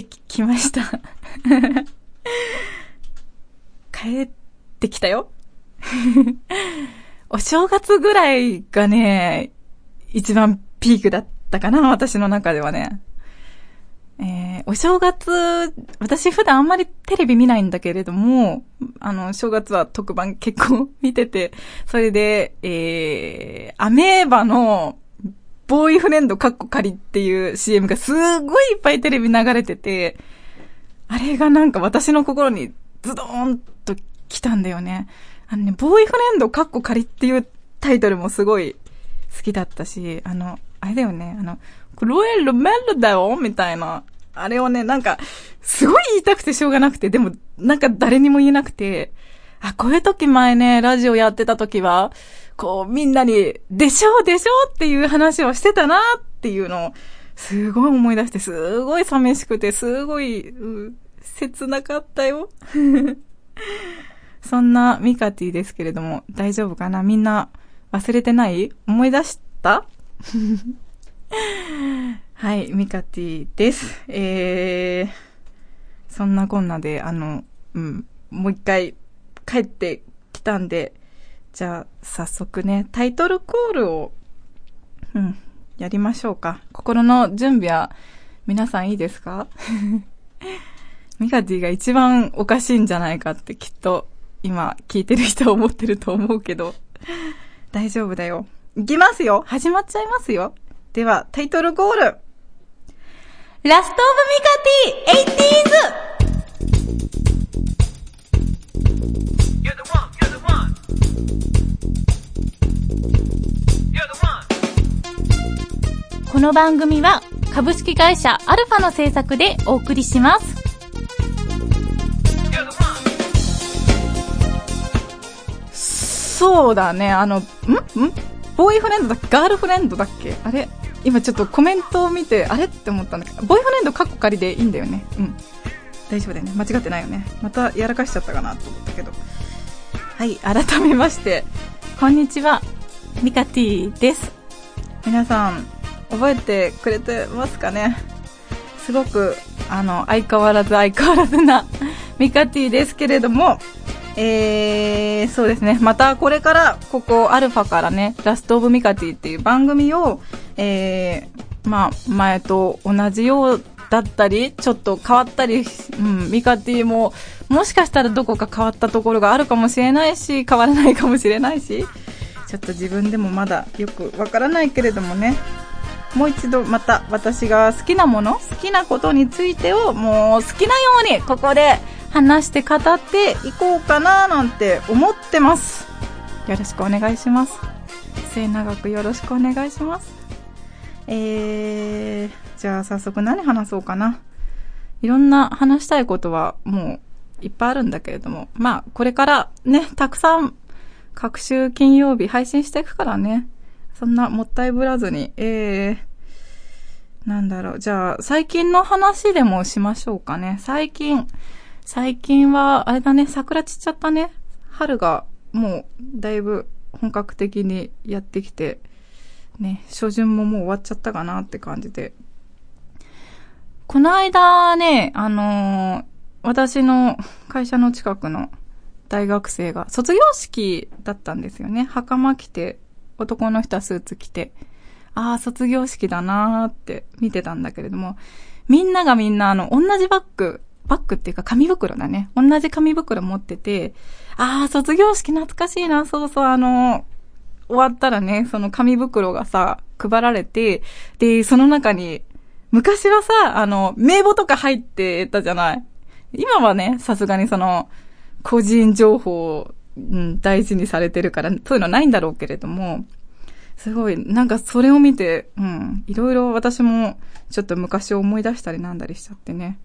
ってきました。帰ってきたよ。お正月ぐらいがね、一番ピークだったかな、私の中ではね。えー、お正月、私普段あんまりテレビ見ないんだけれども、あの、正月は特番結構 見てて、それで、えー、アメーバの、ボーイフレンドカッコ仮っていう CM がすごいいっぱいテレビ流れてて、あれがなんか私の心にズドーンと来たんだよね。あのね、ボーイフレンドカッコ仮っていうタイトルもすごい好きだったし、あの、あれだよね、あの、クロエルメルだよみたいな。あれをね、なんか、すごい言いたくてしょうがなくて、でも、なんか誰にも言えなくて、あ、こういう時前ね、ラジオやってた時は、こう、みんなに、でしょうでしょうっていう話をしてたなっていうのを、すごい思い出して、すごい寂しくて、すごい、う切なかったよ。そんなミカティですけれども、大丈夫かな？みんな忘れてない？思い出した？はい、ミカティです。えー、そんなこんなで、あの、うん、もう一回帰ってきたんで、じゃあ、早速ね、タイトルコールを、うん、やりましょうか。心の準備は、皆さんいいですか？ミカティが一番おかしいんじゃないかってきっと、今、聞いてる人は思ってると思うけど、大丈夫だよ。いきますよ始まっちゃいますよでは、タイトルコールラストオブミカティ 80s! この番組は株式会社アルファの制作でお送りします。そうだね、あの、ん？ん？ボーイフレンドだっけ？ガールフレンドだっけ？あれ？今ちょっとコメントを見て、あれ？って思ったんだけど、ボーイフレンドカッコ仮でいいんだよね。うん。大丈夫だよね。間違ってないよね。またやらかしちゃったかなと思ったけど。はい、改めまして、こんにちは。ミカティです。皆さん、覚えてくれてますかね？すごく、あの、相変わらず相変わらずな ミカティですけれども、えー、そうですね。またこれから、ここ、アルファからね、ラストオブミカティっていう番組を、えー、まあ、前と同じようだったり、ちょっと変わったり、うん、ミカティも、もしかしたらどこか変わったところがあるかもしれないし、変わらないかもしれないし、ちょっと自分でもまだよくわからないけれどもね、もう一度また私が好きなもの、好きなことについてをもう好きなようにここで話して語っていこうかななんて思ってます。よろしくお願いします。末永くよろしくお願いします。えー、じゃあ早速何話そうかな。いろんな話したいことはもういっぱいあるんだけれども、まあこれからね、たくさん各週金曜日配信していくからね、そんなもったいぶらずに、えー、なんだろう、じゃあ最近の話でもしましょうかね。最近、最近は、あれだね、桜散っちゃったね。春がもうだいぶ本格的にやってきて、ね、初旬ももう終わっちゃったかなって感じで。この間ね、あのー、私の会社の近くの大学生が卒業式だったんですよね。袴着て、男の人はスーツ着て、ああ、卒業式だなーって見てたんだけれども、みんながみんなあの、同じバッグバッグっていうか紙袋だね。同じ紙袋持ってて、ああ、卒業式懐かしいな、そうそう、あの、終わったらね、その紙袋がさ、配られて、で、その中に、昔はさ、あの、名簿とか入ってたじゃない。今はね、さすがにその、個人情報を、うん、大事にされてるから、そういうのないんだろうけれども、すごい、なんかそれを見て、うん、いろいろ私も、ちょっと昔を思い出したりなんだりしちゃってね。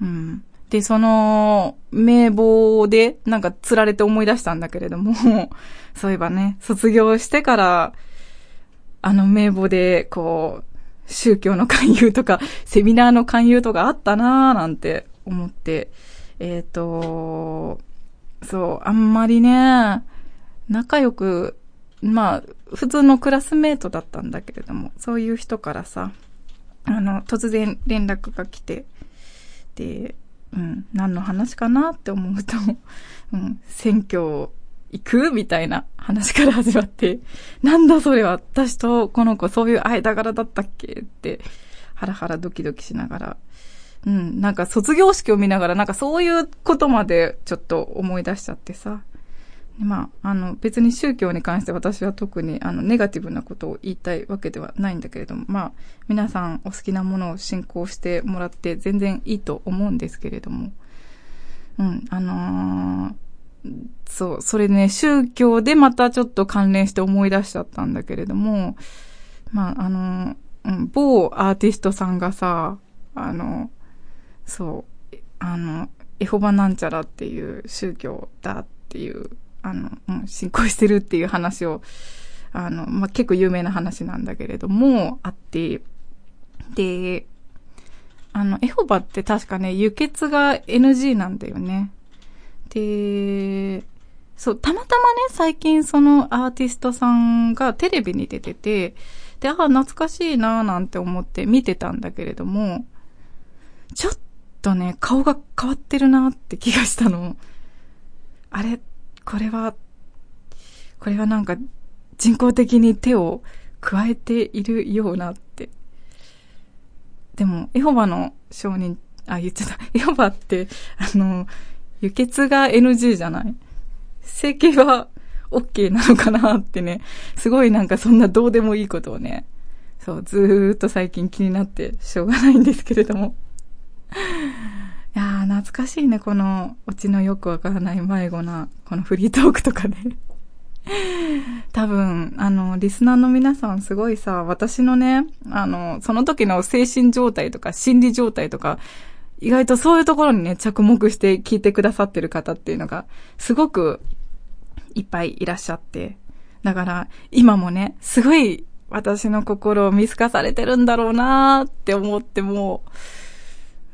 うん。で、その、名簿で、なんか釣られて思い出したんだけれども、そういえばね、卒業してから、あの名簿で、こう、宗教の勧誘とか、セミナーの勧誘とかあったなーなんて思って、えっ、ー、と、そう、あんまりね、仲良く、まあ、普通のクラスメートだったんだけれども、そういう人からさ、あの、突然連絡が来て、で、うん、何の話かなって思うと、うん、選挙行くみたいな話から始まって、なんだそれは私とこの子そういう間柄だったっけって、ハラハラドキドキしながら、うん、なんか卒業式を見ながら、なんかそういうことまでちょっと思い出しちゃってさ。まあ、あの、別に宗教に関して私は特に、あの、ネガティブなことを言いたいわけではないんだけれども、まあ、皆さんお好きなものを信仰してもらって全然いいと思うんですけれども、うん、あのー、そう、それね、宗教でまたちょっと関連して思い出しちゃったんだけれども、まあ、あのー、うん、某アーティストさんがさ、あの、そう、あの、エホバなんちゃらっていう宗教だっていうあの、うん、信仰してるっていう話を、あの、まあ、結構有名な話なんだけれども、あって、で、あの、エホバって確かね、輸血が NG なんだよね。で、そう、たまたまね、最近そのアーティストさんがテレビに出てて、で、ああ、懐かしいなぁなんて思って見てたんだけれども、ちょっとね、顔が変わってるなって気がしたの。あれこれは、これはなんか人工的に手を加えているようなって。でも、エホバの証人、あ、言っちゃった。エホバって、あの、輸血が NG じゃない？整形は OK なのかなってね、すごいなんかそんなどうでもいいことをね、そう、ずーっと最近気になってしょうがないんですけれども。いやー、懐かしいね、この、オチのよくわからない迷子な、このフリートークとかね。多分、あの、リスナーの皆さんすごいさ、私のね、あの、その時の精神状態とか心理状態とか、意外とそういうところにね、着目して聞いてくださってる方っていうのが、すごくいっぱいいらっしゃって。だから、今もね、すごい私の心を見透かされてるんだろうなーって思っても、う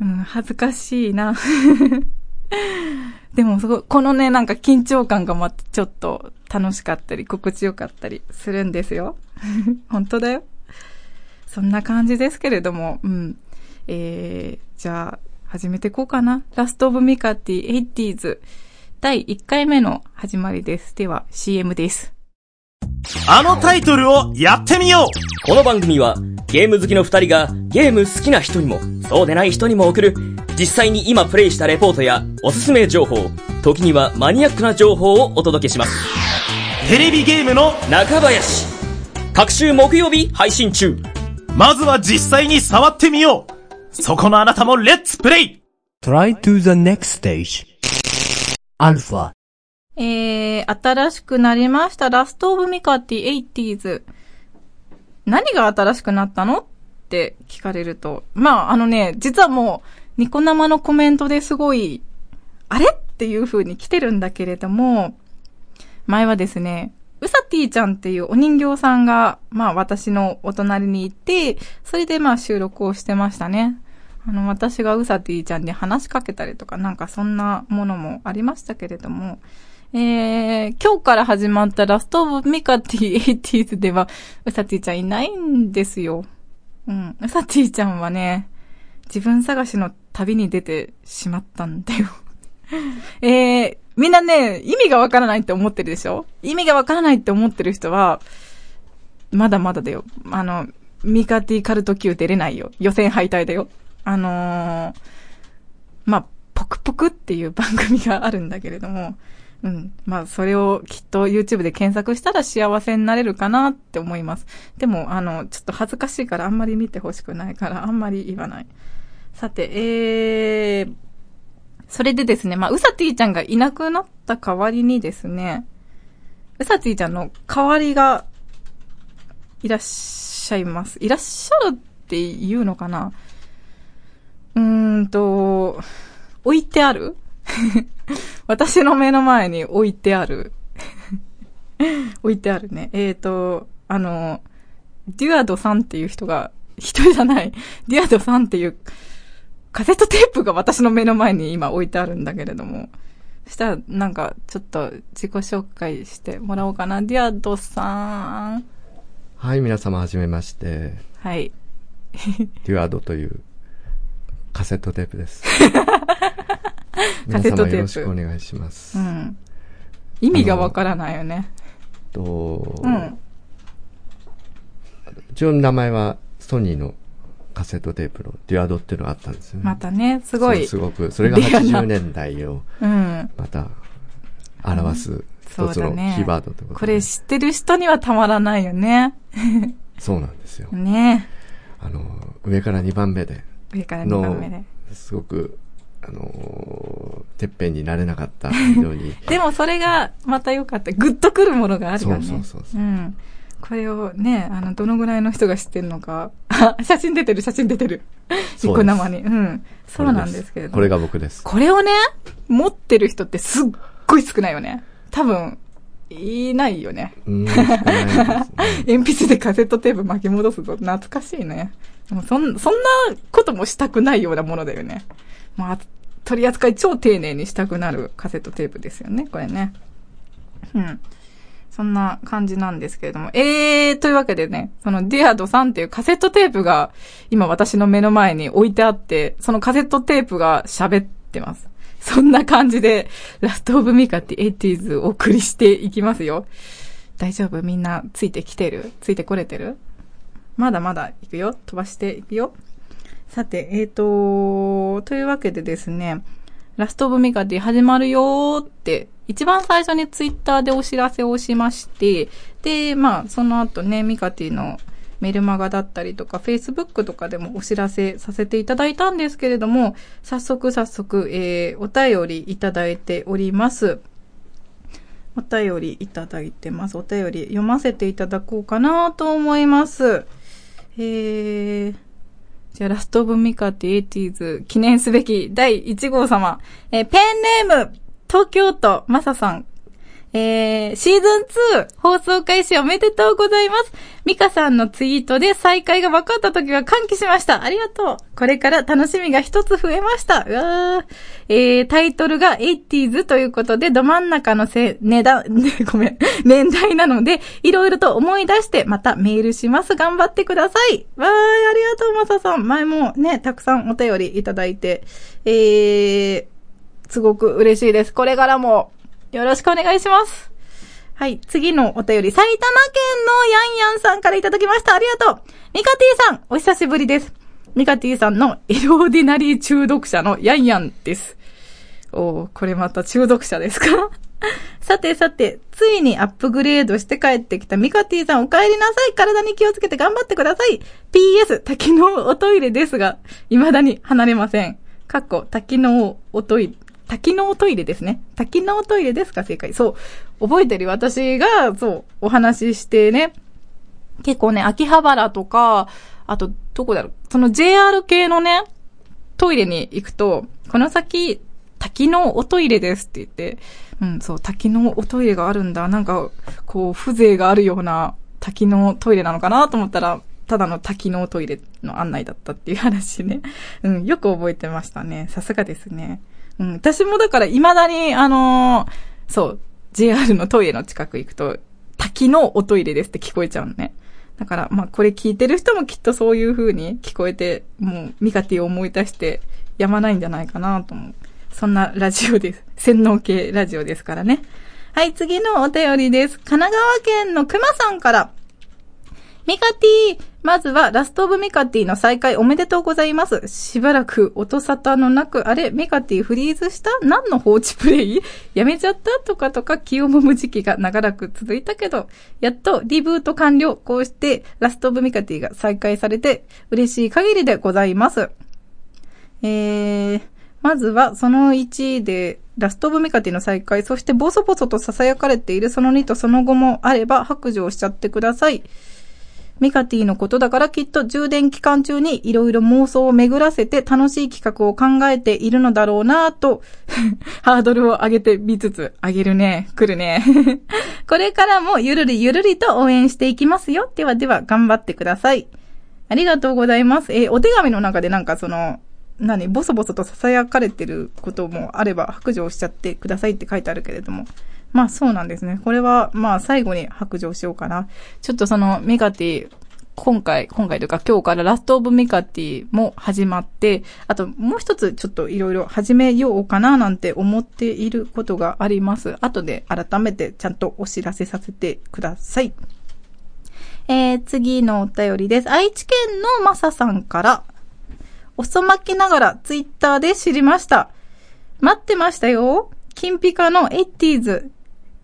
うん、恥ずかしいな。でも、すごい、このね、なんか緊張感がまたちょっと楽しかったり、心地よかったりするんですよ。本当だよ。そんな感じですけれども、うん。えー、じゃあ、始めていこうかな。ラストオブミカティ 80s 第1回目の始まりです。では、CM です。あのタイトルをやってみよう。この番組はゲーム好きの二人がゲーム好きな人にもそうでない人にも送る実際に今プレイしたレポートやおすすめ情報時にはマニアックな情報をお届けします。テレビゲームの中林。各週木曜日配信中。まずは実際に触ってみよう。そこのあなたもレッツプレイ。Try to the next stage. アルファえー、新しくなりました。ラストオブミカティ 80s。何が新しくなったの？って聞かれると。まあ、あのね、実はもう、ニコ生のコメントですごい、あれ？っていう風に来てるんだけれども、前はですね、うさティちゃんっていうお人形さんが、まあ私のお隣にいて、それでまあ収録をしてましたね。あの、私がうさティちゃんに話しかけたりとか、なんかそんなものもありましたけれども、えー、今日から始まったラストオブミカティ エイティーズでは、うさティちゃんいないんですよ。うん。うさティちゃんはね、自分探しの旅に出てしまったんだよ えー、みんなね、意味がわからないって思ってるでしょ？意味がわからないって思ってる人は、まだまだだよ。あの、ミカティカルト級出れないよ。予選敗退だよ。あのー、まあ、ポクポクっていう番組があるんだけれども、うん。まあ、それをきっと YouTube で検索したら幸せになれるかなって思います。でも、あの、ちょっと恥ずかしいからあんまり見てほしくないからあんまり言わない。さて、えー、それでですね、まあ、うさティちゃんがいなくなった代わりにですね、うさティちゃんの代わりがいらっしゃいます。いらっしゃるって言うのかな？うーんと、置いてある私の目の前に置いてある 置いてあるね。えっ、ー、と、あの、デュアドさんっていう人が、人じゃない、デュアドさんっていうカセットテープが私の目の前に今置いてあるんだけれども、そしたらなんかちょっと自己紹介してもらおうかな。デュアドさん。はい、皆様はじめまして。はい。デュアドというカセットテープです。カセットテープ皆様よろしくお願いします。うん。意味がわからないよね。と、うん。一応名前はソニーのカセットテープのデュアドっていうのがあったんですよね。またね、すごい。すごく、それがレアな80年代をうん。また表す一つの。キーワードということで。これ知ってる人にはたまらないよね。そうなんですよ。ねあの、上から2番目で、上から2番目で。の、すごく、あのー、てっぺんになれなかった非常に。でもそれがまた良かった。グッとくるものがあるよね。そうそうそうそううん。これをね、あの、どのぐらいの人が知ってるのか。あ、写真出てる、写真出てる。ニコ生に。うん。そうなんですけれども。これが僕です。これをね、持ってる人ってすっごい少ないよね。多分、いないよね。うーん、ね。鉛筆でカセットテープ巻き戻すぞ。懐かしいね。でもそん、そんなこともしたくないようなものだよね。まあ、取り扱い超丁寧にしたくなるカセットテープですよね、これね。うん。そんな感じなんですけれども。えー、というわけでね、そのディアドさんっていうカセットテープが今私の目の前に置いてあって、そのカセットテープが喋ってます。そんな感じで、ラストオブミカって 80s お送りしていきますよ。大丈夫？みんなついてきてる？ついてこれてる？まだまだ行くよ飛ばしていくよさて、えーと、というわけでですね、ラストオブミカティ始まるよーって、一番最初にツイッターでお知らせをしまして、で、まあ、その後ね、ミカティのメルマガだったりとか、Facebook とかでもお知らせさせていただいたんですけれども、早速早速、えー、お便りいただいております。お便りいただいてます。お便り読ませていただこうかなと思います。へえ、じゃあ、ラストオブミカってエイティーズ記念すべき第1号様。えーペンネーム、東京都まささん。えー、シーズン2放送開始おめでとうございます。ミカさんのツイートで再開が分かった時は歓喜しました。ありがとう。これから楽しみが一つ増えました。うわーえー、タイトルが 80s ということで、ど真ん中のせ、値段、ね、ごめん、年代なので、いろいろと思い出して、またメールします。頑張ってください。わー、ありがとう、マサさん。前もね、たくさんお便りいただいて、えー、すごく嬉しいです。これからも、よろしくお願いします。はい。次のお便り、埼玉県のヤンヤンさんからいただきました。ありがとう。ミカティさん、お久しぶりです。ミカティさんのエローディナリー中毒者のヤンヤンです。おー、これまた中毒者ですか？さてさて、ついにアップグレードして帰ってきたミカティさんお帰りなさい。体に気をつけて頑張ってください。PS、多機能おトイレですが、未だに離れません。かっこ、多機能おトイレ。多機能トイレですね。多機能トイレですか？正解。そう。覚えてる？私が、そう、お話ししてね。結構ね、秋葉原とか、あと、どこだろう。その JR 系のね、トイレに行くと、この先、多機能おトイレですって言って、うん、そう、多機能おトイレがあるんだ。なんか、こう、風情があるような多機能トイレなのかなと思ったら、ただの多機能トイレの案内だったっていう話ね。うん、よく覚えてましたね。さすがですね。うん、私もだから未だに、あのーそう、JR のトイレの近く行くと、多機能おトイレですって聞こえちゃうのね。だから、まあ、これ聞いてる人もきっとそういう風に聞こえて、もう、ミカティを思い出して、やまないんじゃないかなと思う。そんなラジオです。洗脳系ラジオですからね。はい、次のお便りです。神奈川県の熊さんから。ミカティまずは、ラストオブミカティの再開おめでとうございます。しばらく音沙汰のなく、あれミカティフリーズした何の放置プレイ？やめちゃった？とかとか気をもむ時期が長らく続いたけど、やっとリブート完了。こうして、ラストオブミカティが再開されて、嬉しい限りでございます。えー、まずはその1で、ラストオブミカティの再開、そしてボソボソと囁かれているその2とその後もあれば白状しちゃってください。ミカティのことだからきっと充電期間中にいろいろ妄想を巡らせて楽しい企画を考えているのだろうなぁと、ハードルを上げてみつつ、上げるね、来るね。これからもゆるりゆるりと応援していきますよ。ではでは頑張ってください。ありがとうございます。えーお手紙の中でなんかその、何、ボソボソと囁かれてることもあれば白状しちゃってくださいって書いてあるけれども。まあそうなんですね。これは、まあ最後に白状しようかな。ちょっとその、メガティ、今回、今回というか今日からラストオブミカティも始まって、あともう一つちょっといろいろ始めようかななんて思っていることがあります。後で改めてちゃんとお知らせさせてください。えー、次のお便りです。愛知県のマサさんから、遅まきながらツイッターで知りました。待ってましたよ。金ピカの 80s、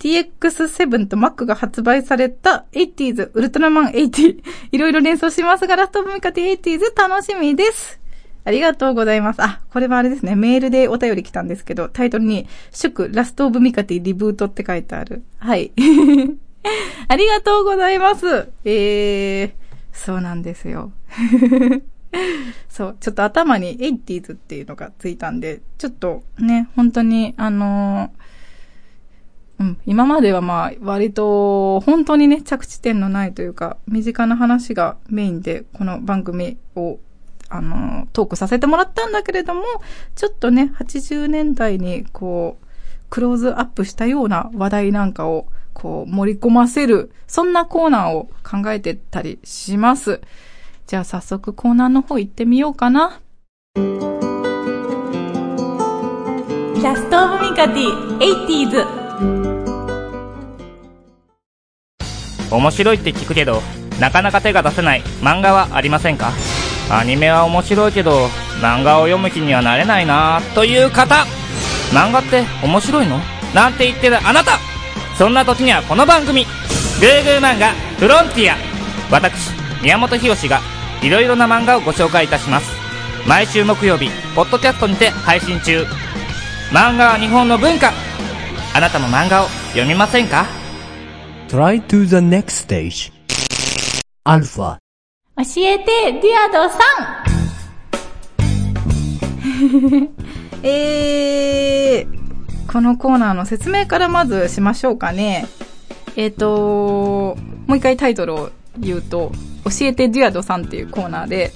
TX7 と Mac が発売された 80s、ウルトラマン80。いろいろ連想しますが、ラストオブミカティ 80s 楽しみです。ありがとうございます。あ、これはあれですね。メールでお便り来たんですけど、タイトルに、祝ラストオブミカティリブートって書いてある。はい。ありがとうございます。えー、そうなんですよ。そう、ちょっと頭に 80s っていうのがついたんで、ちょっとね、本当に、あのーうん、今まではまあ、割と、本当にね、着地点のないというか、身近な話がメインで、この番組を、あのトークさせてもらったんだけれども、ちょっとね、80年代に、こう、クローズアップしたような話題なんかを、こう、盛り込ませる、そんなコーナーを考えてたりします。じゃあ早速コーナーの方行ってみようかな。ラストオブミカティ 80s 面白いって聞くけどなかなか手が出せない。漫画はありませんか？アニメは面白いけど漫画を読む気にはなれないな。という方。漫画って面白いの？なんて言ってるあなた。そんな時にはこの番組「グーグー漫画フロンティア」私宮本浩がいろいろな漫画をご紹介いたします。毎週木曜日ポッドキャストにて配信中。漫画は日本の文化。あなたも漫画を読みませんか？Try to the next stage. Alpha. 教えて、ディアドさん えー、このコーナーの説明からまずしましょうかね。えっ、と、もう一回タイトルを言うと、教えてデュアドさんっていうコーナーで、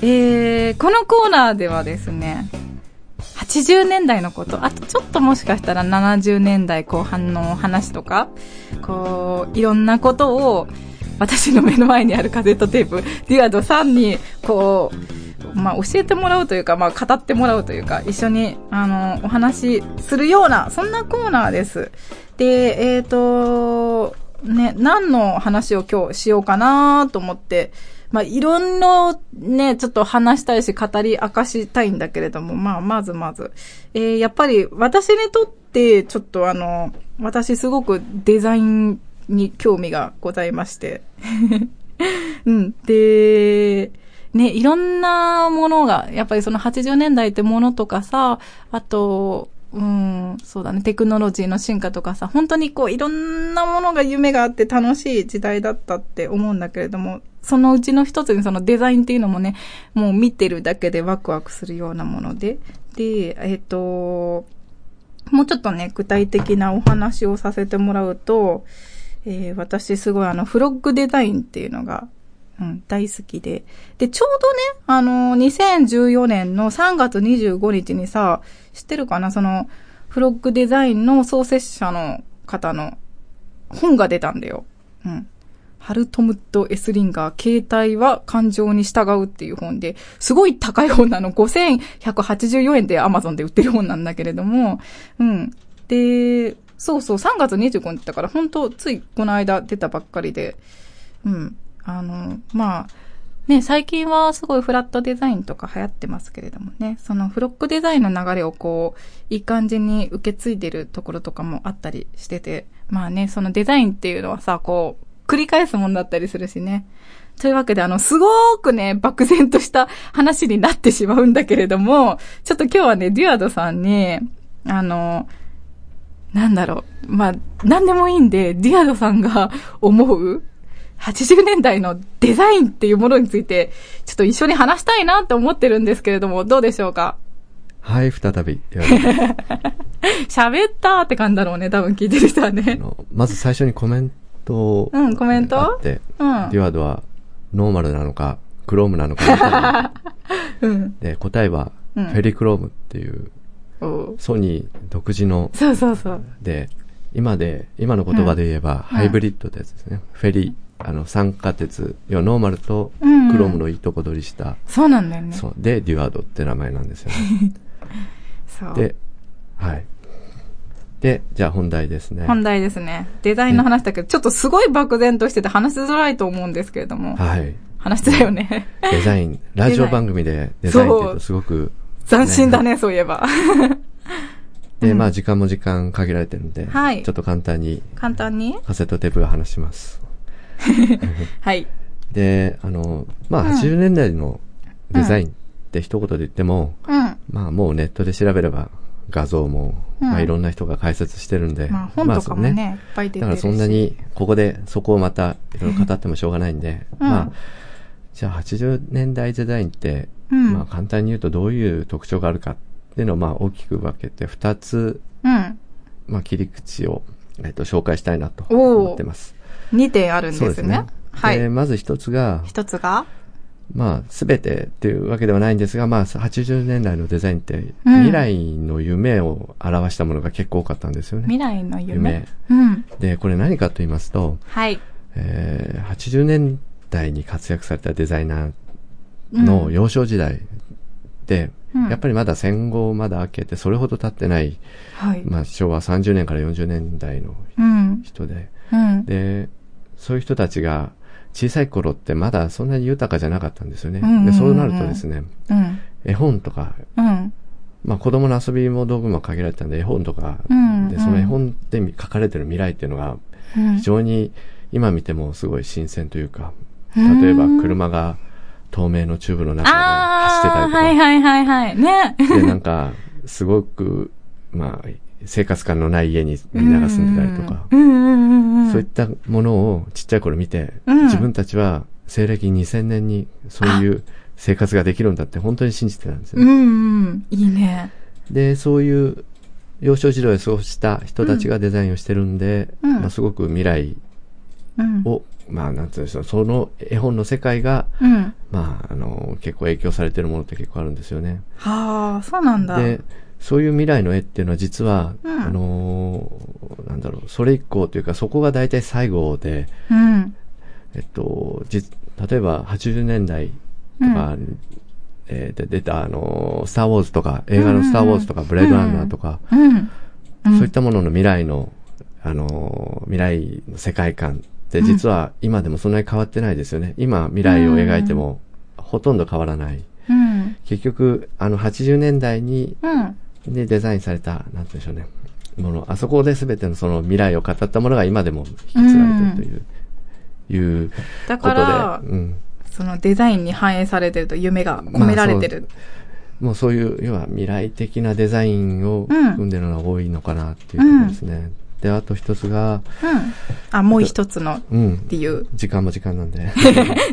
えー、このコーナーではですね、80年代のこと、あとちょっともしかしたら70年代後半の話とか、こう、いろんなことを、私の目の前にあるカセットテープ、デュアドさんに、こう、まあ、教えてもらうというか、まあ、語ってもらうというか、一緒に、あの、お話しするような、そんなコーナーです。で、えっ、と、ね、何の話を今日しようかなと思って、まあ、いろんなね、ちょっと話したいし、語り明かしたいんだけれども、まあ、まずまず。えーやっぱり私にとって、ちょっとあの、私すごくデザインに興味がございまして。うん。で、ね、いろんなものが、やっぱりその80年代ってものとかさ、あと、うん、そうだね、テクノロジーの進化とかさ、本当にこう、いろんなものが夢があって楽しい時代だったって思うんだけれども、そのうちの一つにそのデザインっていうのもね、もう見てるだけでワクワクするようなもので、で、えっ、と、もうちょっとね、具体的なお話をさせてもらうと、えー私すごいあの、フロッグデザインっていうのが、うん、大好きで。で、ちょうどね、あの、2014年の3月25日にさ、知ってるかな？その、フロッグデザインの創設者の方の本が出たんだよ。うん。ハルトムット・エスリンガー、携帯は感情に従うっていう本で、すごい高い本なの。5184円で Amazon で売ってる本なんだけれども、うん。で、そうそう、3月25日だから、本当ついこの間出たばっかりで、うん。あの、まあ、ね、最近はすごいフラットデザインとか流行ってますけれどもね、そのフロックデザインの流れをこう、いい感じに受け継いでるところとかもあったりしてて、まあね、そのデザインっていうのはさ、こう、繰り返すもんだったりするしね。というわけで、あの、すごーくね、漠然とした話になってしまうんだけれども、ちょっと今日はね、デュアドさんに、あの、なんだろう。まあ、なんでもいいんで、ディアドさんが 思う80年代のデザインっていうものについて、ちょっと一緒に話したいなって思ってるんですけれども、どうでしょうか？はい、再び。喋ったーって感じだろうね、多分聞いてる人はあね。のまず最初にコメントをうんコメント？あって、うんデュアードはノーマルなのか、クロームなのかみたいな うん。で、答えは、フうんェリクロームっていう、ソニー独自のそうそうそう。で、今で、今の言葉で言えば、うんハイブリッドですね。フェリー、あの、酸化鉄、要はノーマルとクロムのいいとこ取りした、そうなんだよね。そう。で、デュアードって名前なんですよね。そう。で、はい。で、じゃあ本題ですね。本題ですね。デザインの話だけど、ちょっとすごい漠然としてて話しづらいと思うんですけれども。はい。話しづらいよね。デザイン、ラジオ番組でデザインって言うとすごく、斬新だね、そういえば。で、まあ時間も時間限られてるんで、はいちょっと簡単に簡単に？カセットテープが話します。はい。で、あの、まあうん80年代のデザインって一言で言っても、うん。まあもうネットで調べれば画像も、うんまあいろんな人が解説してるんで、まあ本とかもね、まあいっぱい出てるし。だからそんなに、ここでそこをまたいろいろ語ってもしょうがないんで、うんまあ、じゃあ80年代デザインって、うんまあ簡単に言うとどういう特徴があるかっていうのをまあ大きく分けて2つ、うん。まあ切り口を、えっと、紹介したいなと思ってます。2点あるんですね。すね。はい。で、まず一つが、一つが？まあ、すべてっていうわけではないんですが、まあ、80年代のデザインって、うん未来の夢を表したものが結構多かったんですよね。未来の夢？夢うん。で、これ何かと言いますと、はい。えー80年代に活躍されたデザイナーうんの幼少時代で、うんやっぱりまだ戦後まだ明けて、それほど経ってない、はい。まあ、昭和30年から40年代のうん。人で、うん。で、そういう人たちが小さい頃ってまだそんなに豊かじゃなかったんですよね。うんうんうんで、そうなるとですね、うん。絵本とか、うん。まあ子供の遊びも道具も限られてたんで、絵本とか、うんで、その絵本で書かれてる未来っていうのが、うん非常に今見てもすごい新鮮というか、うん例えば車が透明のチューブの中で走ってたりとか、はいはいはいはい。ね。で、なんか、すごく、まあ、生活感のない家にみんなが住んでたりとか。そういったものをちっちゃい頃見て、うん自分たちは西暦2000年にそういう生活ができるんだって本当に信じてたんですよね。うんうん。いいね。で、そういう幼少時代を過ごした人たちがデザインをしてるんで、うんまあ、すごく未来うん。を、まあ、なんていうんでしょう、その絵本の世界が、うん。まあ、あの、結構影響されてるものって結構あるんですよね。はあ、そうなんだ。で、そういう未来の絵っていうのは実は、うんあのーなんだろう、それ以降というか、そこが大体最後で、うん。えっと、じ例えば80年代とか、えーで出た、あのースター・ウォーズとか、映画のスター・ウォーズとか、ブレードランナーとか、うん。うんそういったものの未来の、あのー未来の世界観って実は今でもそんなに変わってないですよね。今未来を描いてもほとんど変わらない。うん。結局、あの80年代に、うん。でデザインされた、なんて言うんでしょうね。もの、あそこで全てのその未来を語ったものが今でも引き継がれてるという、いうだことからで、、うん。そのデザインに反映されてると夢が込められてる。もうそういう、要は未来的なデザインをうんでるのが多いのかなっていうところですね。で、あと一つが、うん。あ、もう一つのっうん。ていう。時間も時間なんで。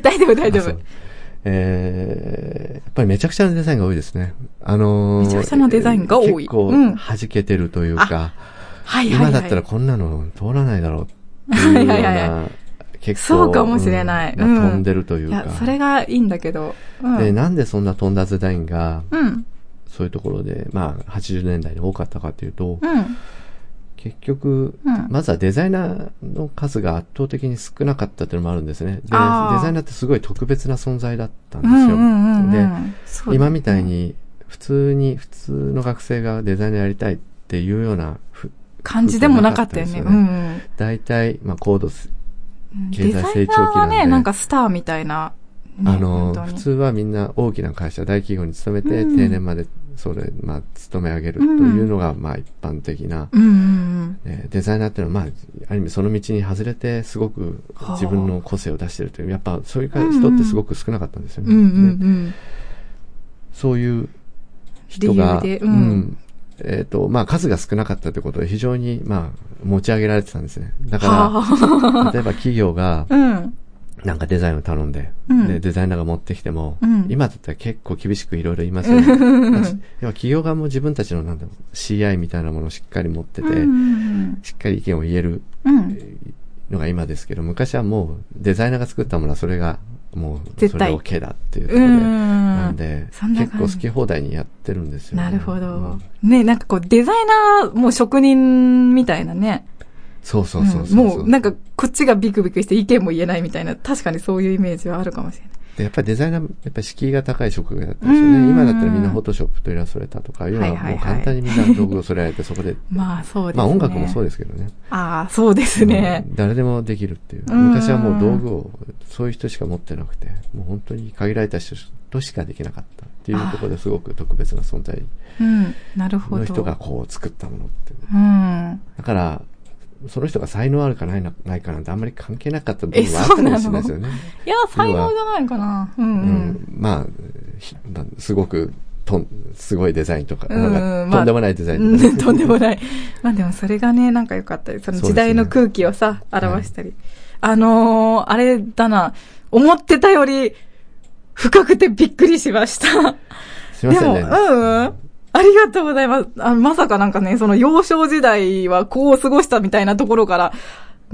大丈夫大丈夫。えー、やっぱりめちゃくちゃなデザインが多いですね。あのーめちゃくちゃなデザインが多い結構うん弾けてるというか、はいはいはい。今だったらこんなの通らないだろうっていうような、はいはいは結構、そうかもしれないうんうん飛んでるというか。いや、それがいいんだけど。うん。で、なんでそんな飛んだデザインが、うん。そういうところで、まあ、80年代に多かったかというと、うん。結局、うんまずはデザイナーの数が圧倒的に少なかったというのもあるんですね。で、デザイナーってすごい特別な存在だったんですよ。うんうんうんうん。で、そうだ今みたいに、普通に、普通の学生がデザイナーやりたいっていうようなふ、感じでもなかったよね。ようんうん。大体、まあ、コードス、経済成長期なんでナーはね、なんかスターみたいな。ねあの、普通はみんな大きな会社、大企業に勤めて、うん定年まで、それ、まあ、勤め上げるというのが、まあ、一般的な、うんうんえーデザイナーっていうのは、まあ、ある意味その道に外れて、すごくはあ自分の個性を出してるという、やっぱそういう人ってすごく少なかったんですよね。うん。うん。そういう人が、うんえっ、と、まあ、数が少なかったということで、非常に、まあ、持ち上げられてたんですね。だかはら、例えば企業が、あ。うん。なんかデザインを頼んで、うんで、デザイナーが持ってきても、うん今だったら結構厳しくいろいろ言いますよね。要は企業側も自分たちのなんだろう、CI みたいなものをしっかり持ってて、うんしっかり意見を言えるうん。のが今ですけど、昔はもうデザイナーが作ったものはそれが、もう、それ OK だっていうところで、うん。なんで、結構好き放題にやってるんですよね。なるほどうん。ね、なんかこう、デザイナー、もう職人みたいなね。そうそうそうそう。んもう、なんか、こっちがビクビクして意見も言えないみたいな、確かにそういうイメージはあるかもしれない。でやっぱりデザイナー、やっぱり敷居が高い職業だったんですよね。うん今だったらみんなフォトショップとイラストレーターとか、いうのはもう簡単にみんな道具を揃えられて、そこで、まあ、そうですね。まあ音楽もそうでですけどね。ああ、そうですね。うん誰でもできるっていう。うん昔はもう道具を、そういう人しか持ってなくて、もう本当に限られた人としかできなかったっていうところですごく特別な存在うん。なるほど。の人がこう作ったものっていう。うん。だから、その人が才能あるかないなないかなんてあんまり関係なかった部え分はあったかもしれないですよね。いや、才能じゃないかな。うんううん。ん、まあ、すごく、とん、すごいデザインとか、うんなんかまあとんでもないデザイうんンとか。とんでもない。まあでもそれがね、なんか良かったです。その時代の空気をさ、表したり。あのー、あれだな、思ってたより深くてびっくりしました。でも、すいませんね。うんうん。ありがとうございます。あまさかなんかね、その幼少時代はこう過ごしたみたいなところから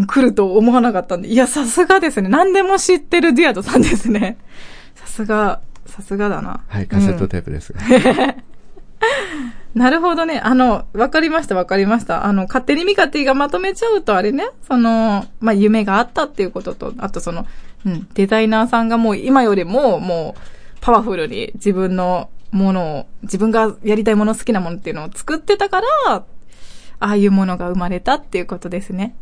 来ると思わなかったんで。いや、さすがですね。何でも知ってるディアドさんですね。さすが、さすがだな。はい、カセットテープですが。なるほどね。あの、わかりました、わかりました。あの、勝手にミカティがまとめちゃうとあれね、その、まあ、夢があったっていうことと、あとその、うん、デザイナーさんがもう今よりも、もう、パワフルに自分のものを、自分がやりたいもの、好きなものっていうのを作ってたから、ああいうものが生まれたっていうことですね。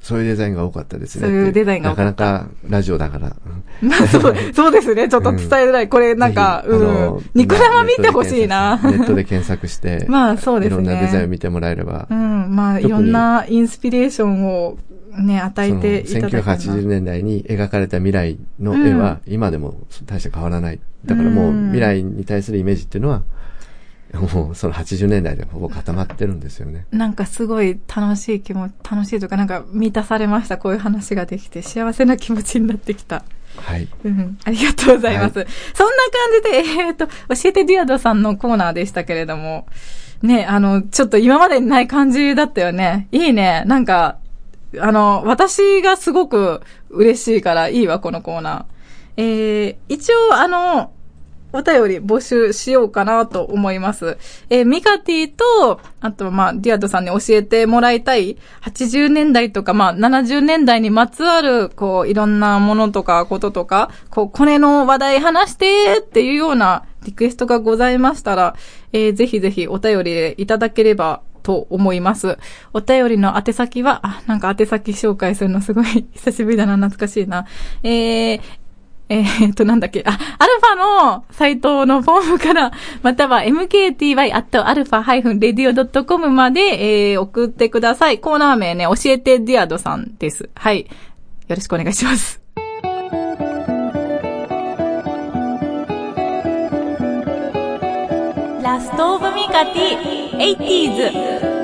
そういうデザインが多かったですね。そういうデザインが多かなかなかラジオだから。う んまあ、そう、そうですね。ちょっと伝えづらい。これなんか、うん。ニコ生見てほしいな。ネットで検索して、まあ、そうですね。いろんなデザインを見てもらえればう、ん、まあ、いろんなインスピレーションをね、与えていただけたら1980年代に描かれた未来の絵は今でも大して変わらない。だからもううん未来に対するイメージっていうのは、もうその80年代でほぼ固まってるんですよね。なんかすごい楽しい気持ち、楽しいというかなんか満たされました。こういう話ができて幸せな気持ちになってきた。はい。うん、ありがとうございます。そんな感じで、えっ、と、教えてディアドさんのコーナーでしたけれども、ね、あの、ちょっと今までにない感じだったよね。いいね。なんか、あの、私がすごく嬉しいからいいわ、このコーナー。えー、一応、あの、お便り募集しようかなと思います。えーミカティと、あと、まあ、ディアドさんに教えてもらいたい、80年代とか、まあ、70年代にまつわる、こう、いろんなものとか、こととか、こう、これの話題話してっていうようなリクエストがございましたら、えーぜひぜひお便りいただければと思います。お便りの宛先は、あ、なんか宛先紹介するのすごい 久しぶりだな、懐かしいな。えー、えーっと、なんだっけ、あ、アルファのサイトのフォームから、または mkty.alpha-radio.com まで、えー送ってください。コーナー名ね、教えてディアドさんです。はい。よろしくお願いします。ラストオブミカティ、80s。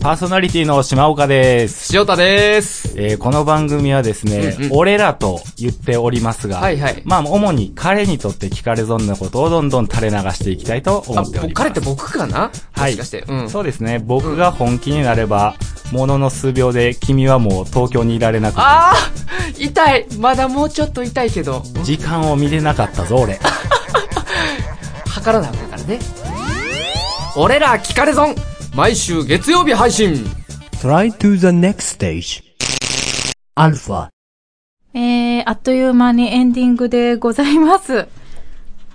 パーソナリティの島岡です。塩田です。えーこの番組はですね、うんうん俺らと言っておりますが、はいはいまあ、主に彼にとって聞かれ損なことをどんどん垂れ流していきたいと思あ、っております。彼って僕かな？はいもしかして。うん。そうですね。僕が本気になれば、ものの数秒で君はもう東京にいられなくて、あー痛いまだもうちょっと痛いけど、時間を見れなかったぞ、俺。測らなあかんからね。俺ら聞かれ損毎週月曜日配信 Try to the next stage. Alpha. えー、あっという間にエンディングでございます。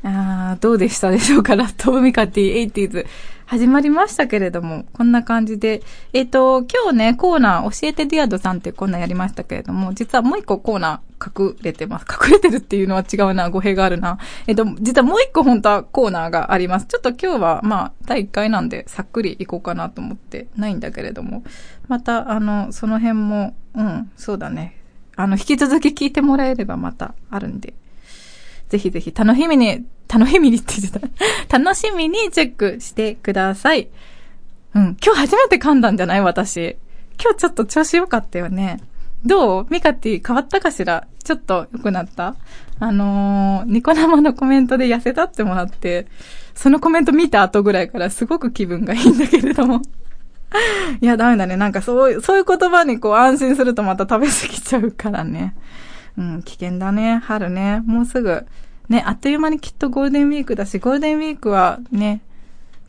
あーどうでしたでしょうか？ラットオブミカティ 80s 始まりましたけれども、こんな感じで。えっ、と、今日ね、コーナー、教えてディアドさんっていうコーナーやりましたけれども、実はもう一個コーナー隠れてます。隠れてるっていうのは違うな、語弊があるな。えっ、と、実はもう一個本当はコーナーがあります。ちょっと今日は、まあ、第1回なんで、さっくりいこうかなと思ってないんだけれども、また、あの、その辺も、うん、そうだね。あの、引き続き聞いてもらえればまたあるんで、ぜひぜひ楽しみに、楽しみにって言ってた。楽しみにチェックしてください。うん、今日初めて噛んだんじゃない？私。今日ちょっと調子良かったよね。どう？ミカティ変わったかしら？ちょっと良くなった？あのー、ニコ生のコメントで痩せたってもらって、そのコメント見た後ぐらいからすごく気分がいいんだけれども。いや、ダメだね。なんかそういう、そういう言葉にこう安心するとまた食べ過ぎちゃうからね。うん、危険だね。春ね。もうすぐ。ね、あっという間にきっとゴールデンウィークだし、ゴールデンウィークはね、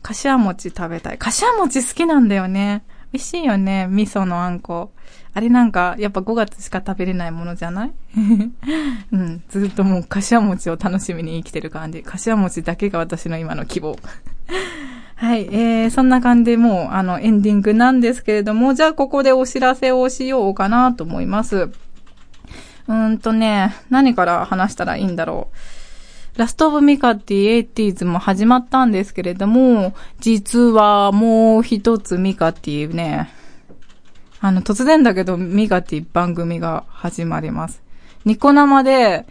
かしわ餅食べたい。かしわ餅好きなんだよね。美味しいよね。味噌のあんこ。あれなんか、やっぱ5月しか食べれないものじゃない？うん。ずっともう、かしわ餅を楽しみに生きてる感じ。かしわ餅だけが私の今の希望。はい。えー、そんな感じでもう、あの、エンディングなんですけれども、じゃあここでお知らせをしようかなと思います。うんとね、何から話したらいいんだろう。ラストオブミカティエイティーズも始まったんですけれども、実はもう一つミカティね、あの、突然だけどミカティ番組が始まります。ニコ生で、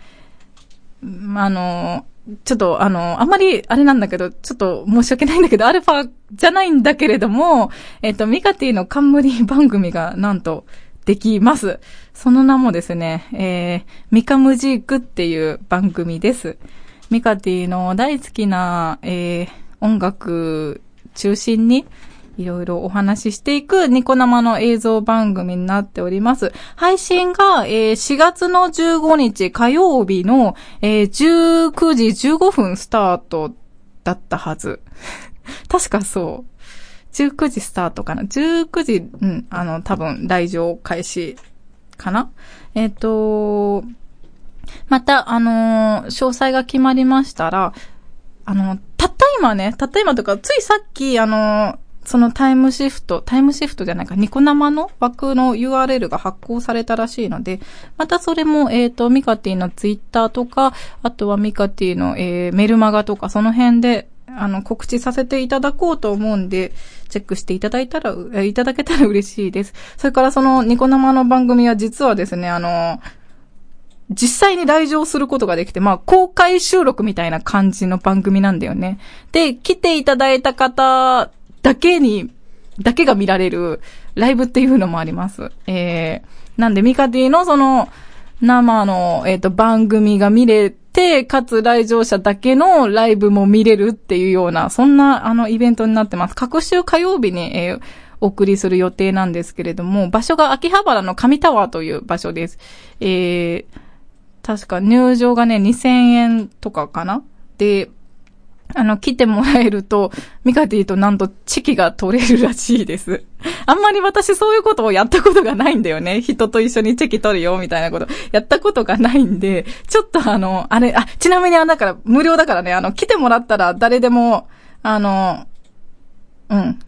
あの、ちょっと、あの、あんまり、あれなんだけど、ちょっと申し訳ないんだけど、アルファじゃないんだけれども、えっ、と、ミカティの冠番組が、なんと、できます。その名もですね、えー、ミカムジークっていう番組です。ミカティの大好きな、えー、音楽中心に、いろいろお話ししていくニコ生の映像番組になっております。配信が、えー4月の15日火曜日の、えー19時15分スタートだったはず。確かそう。19時スタートかな ?19 時、うん、あの、多分、来場開始かな？えっ、と、また、あのー詳細が決まりましたら、あの、たった今ね、たった今とか、ついさっき、あのーそのタイムシフト、タイムシフトじゃないか、ニコ生の枠の URL が発行されたらしいので、またそれも、えっ、と、ミカティのツイッターとか、あとはミカティの、えーメルマガとか、その辺で、あの、告知させていただこうと思うんで、チェックしていただいたら、いただけたら嬉しいです。それからそのニコ生の番組は実はですね、あの、実際に来場することができて、まあ、公開収録みたいな感じの番組なんだよね。で、来ていただいた方だけに、だけが見られるライブっていうのもあります。えー、なんで、ミカティのその、生の、えっ、と、番組が見れて、かつ来場者だけのライブも見れるっていうような、そんな、あの、イベントになってます。各週火曜日に、えーお送りする予定なんですけれども、場所が秋葉原の神タワーという場所です。えー、確か入場がね、2000円とかかなで、あの、来てもらえると、ミカティとなんとチキが取れるらしいです。あんまり私そういうことをやったことがないんだよね。人と一緒にチェキ取るよ、みたいなこと。やったことがないんで、ちょっとあの、あれ、あ、ちなみにあ、だから、無料だからね、あの、来てもらったら誰でも、あの、うん。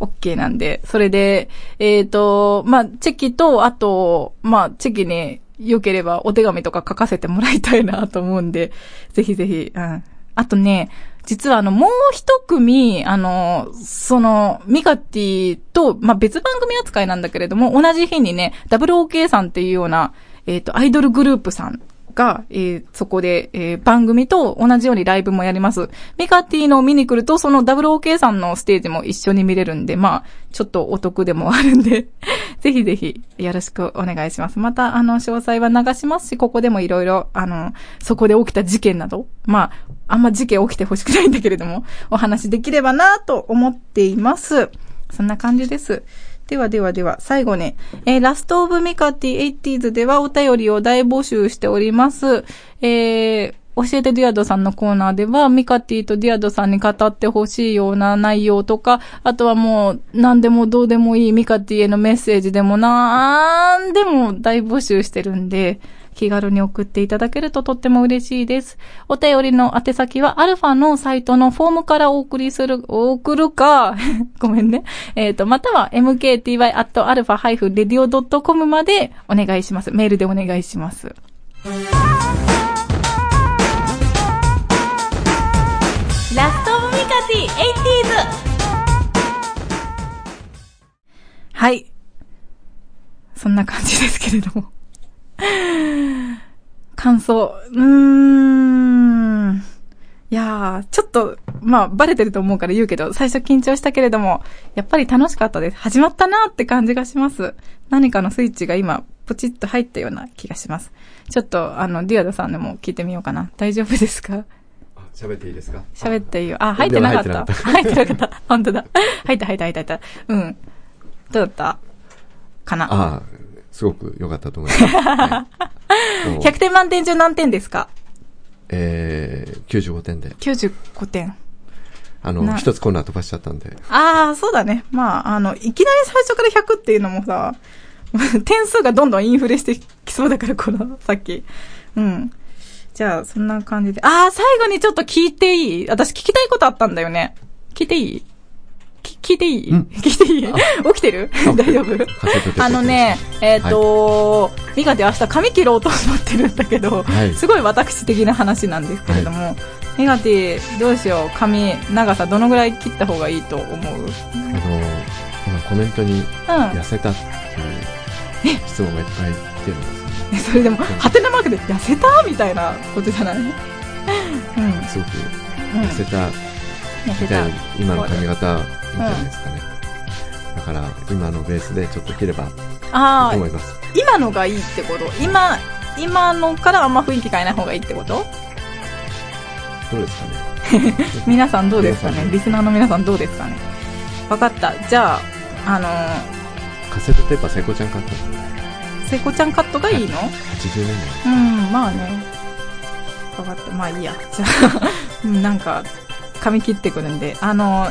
OK なんで、それで、えっ、と、まあ、チェキと、あと、まあ、チェキに良ければお手紙とか書かせてもらいたいなと思うんで、ぜひぜひ、うん。あとね、実はあの、もう一組、あの、その、ミカティと、まあ、別番組扱いなんだけれども、同じ日にね、WOK さんっていうような、えっ、と、アイドルグループさんが、えーそこで、えー番組と同じようにライブもやります。ミカティのを見に来ると、その WOK さんのステージも一緒に見れるんで、まあ、ちょっとお得でもあるんで、ぜひぜひよろしくお願いします。また、あの、詳細は流しますし、ここでもいろいろ、あの、そこで起きた事件など、まあ、あんま事件起きてほしくないんだけれども、お話できればなと思っています。そんな感じです。ではではでは、最後ね、えーラストオブミカティ 80s ではお便りを大募集しております。えー教えてディアドさんのコーナーでは、ミカティとディアドさんに語ってほしいような内容とか、あとはもう、何でもどうでもいいミカティへのメッセージでもなんでも大募集してるんで、気軽に送っていただけるととっても嬉しいです。お便りの宛先は、アルファのサイトのフォームからお送りする、送るか、ごめんね。えっ、と、または mkty.alpha-radio.com までお願いします。メールでお願いします。ラストオブミカティ 80s! はい。そんな感じですけれども。感想。うーん。いやー、ちょっと、まあ、バレてると思うから言うけど、最初緊張したけれども、やっぱり楽しかったです。始まったなーって感じがします。何かのスイッチが今、ポチッと入ったような気がします。ちょっと、あの、ディアドさんでも聞いてみようかな。大丈夫ですか？喋っていいですか？喋っていいよ。あ、入ってなかった。入ってなかった。本当だ。入った入った入った入った。うん。どうだった？かな？ああ、すごく良かったと思います。はいもう ?100 点満点中何点ですか？えー、95点で。?95 点。あの、な一つコーナー飛ばしちゃったんで。ああ、そうだね。まあ、あの、いきなり最初から100っていうのもさ、点数がどんどんインフレしてきそうだから、この、さっき。うん。じゃあ、そんな感じで。ああ、最後にちょっと聞いていい？私聞きたいことあったんだよね。聞いていい？き聞いていい聞いていい起きてる大丈夫あのね、えっ、とミカで明日髪切ろうと思ってるんだけど、すごい私的な話なんですけれども、ミカティ、どうしよう、髪、長さどのぐらい切った方がいいと思うあの、今コメントに、痩せたっていう質問がいっぱい来てるんですね。それでも、ハテナマークで痩せたみたいなことじゃないうん。すごく。痩せた。今の髪型いいんじゃないですかね。だから、今のベースでちょっと切ればああと思い、ます。今のがいいってこと？今、今のからあんま雰囲気変えない方がいいってこと？どうですかね？皆さんどうですかね？リスナーの皆さんどうですかね？わかった。じゃあ、あのー、カセットテープは聖子ちゃん買ったの聖子ちゃんカットがいいの ?80 年うん、まあね。わかった。まあいいや。じゃあ、うんなんか、髪切ってくるんで。あの、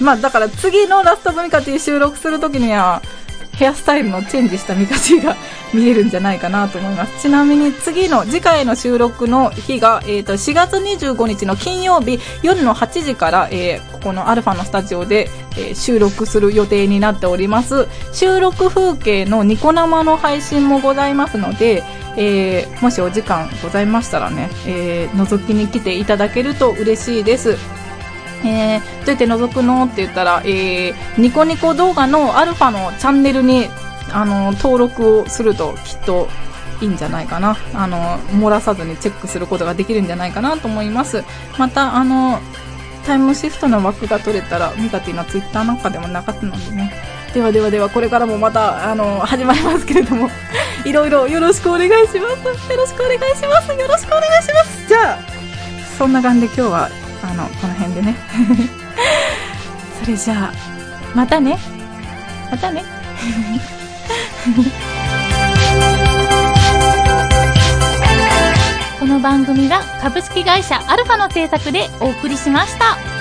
まあだから次のラストブミカティ収録するときには、ヘアスタイルのチェンジしたミカティが見れるんじゃないかなと思います。ちなみに次の、次回の収録の日が、えっ、と、4月25日の金曜日夜の8時から、えーここのアルファのスタジオで、えー収録する予定になっております。収録風景のニコ生の配信もございますので、えーもしお時間ございましたらね、えー覗きに来ていただけると嬉しいです。えー、どうやって覗くの？って言ったら、えーニコニコ動画のアルファのチャンネルに、あの、登録をするときっといいんじゃないかな。あの、漏らさずにチェックすることができるんじゃないかなと思います。また、あの、タイムシフトの枠が取れたら、ミカティのツイッターなんかでも流すのでね。ではではでは、これからもまた、あの、始まりますけれども、いろいろよろしくお願いします。よろしくお願いします。よろしくお願いします。じゃあ、そんな感じで今日は、あの、この辺でね。それじゃあ、またね。またね。この番組は株式会社アルファの制作でお送りしました。